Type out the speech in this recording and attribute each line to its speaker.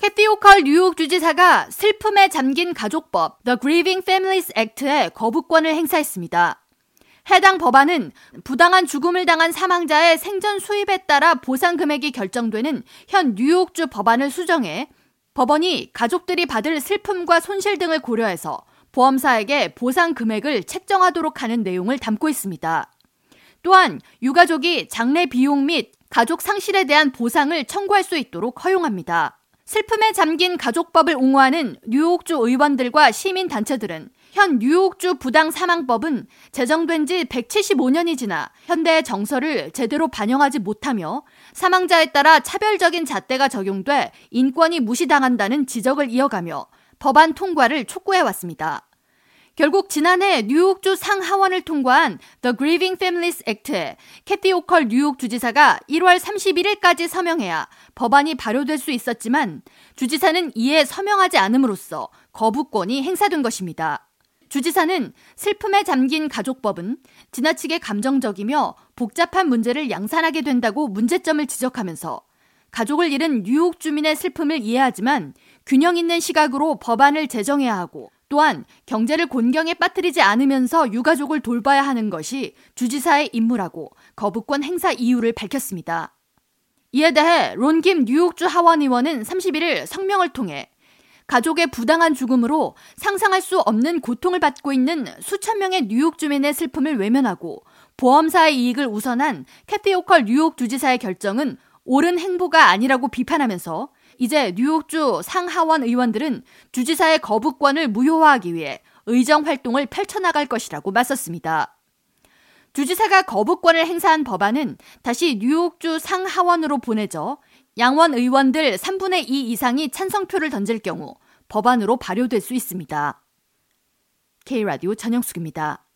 Speaker 1: 캐티 오컬 뉴욕 주지사가 슬픔에 잠긴 가족법 The Grieving Families Act에 거부권을 행사했습니다. 해당 법안은 부당한 죽음을 당한 사망자의 생전 수입에 따라 보상 금액이 결정되는 현 뉴욕주 법안을 수정해 법원이 가족들이 받을 슬픔과 손실 등을 고려해서 보험사에게 보상 금액을 책정하도록 하는 내용을 담고 있습니다. 또한 유가족이 장례 비용 및 가족 상실에 대한 보상을 청구할 수 있도록 허용합니다. 슬픔에 잠긴 가족법을 옹호하는 뉴욕주 의원들과 시민단체들은 현 뉴욕주 부당 사망법은 제정된 지 175년이 지나 현대의 정서를 제대로 반영하지 못하며 사망자에 따라 차별적인 잣대가 적용돼 인권이 무시당한다는 지적을 이어가며 법안 통과를 촉구해 왔습니다. 결국 지난해 뉴욕주 상하원을 통과한 The Grieving Families Act에 캐티 오컬 뉴욕 주지사가 1월 31일까지 서명해야 법안이 발효될 수 있었지만 주지사는 이에 서명하지 않음으로써 거부권이 행사된 것입니다. 주지사는 슬픔에 잠긴 가족법은 지나치게 감정적이며 복잡한 문제를 양산하게 된다고 문제점을 지적하면서 가족을 잃은 뉴욕 주민의 슬픔을 이해하지만 균형 있는 시각으로 법안을 제정해야 하고 또한 경제를 곤경에 빠뜨리지 않으면서 유가족을 돌봐야 하는 것이 주지사의 임무라고 거부권 행사 이유를 밝혔습니다. 이에 대해 론김 뉴욕주 하원 의원은 31일 성명을 통해 가족의 부당한 죽음으로 상상할 수 없는 고통을 받고 있는 수천 명의 뉴욕 주민의 슬픔을 외면하고 보험사의 이익을 우선한 캐티 오컬 뉴욕 주지사의 결정은 옳은 행보가 아니라고 비판하면서 이제 뉴욕주 상하원 의원들은 주지사의 거부권을 무효화하기 위해 의정 활동을 펼쳐나갈 것이라고 맞섰습니다. 주지사가 거부권을 행사한 법안은 다시 뉴욕주 상하원으로 보내져 양원 의원들 3분의 2 이상이 찬성표를 던질 경우 법안으로 발효될 수 있습니다. K라디오 전영숙입니다.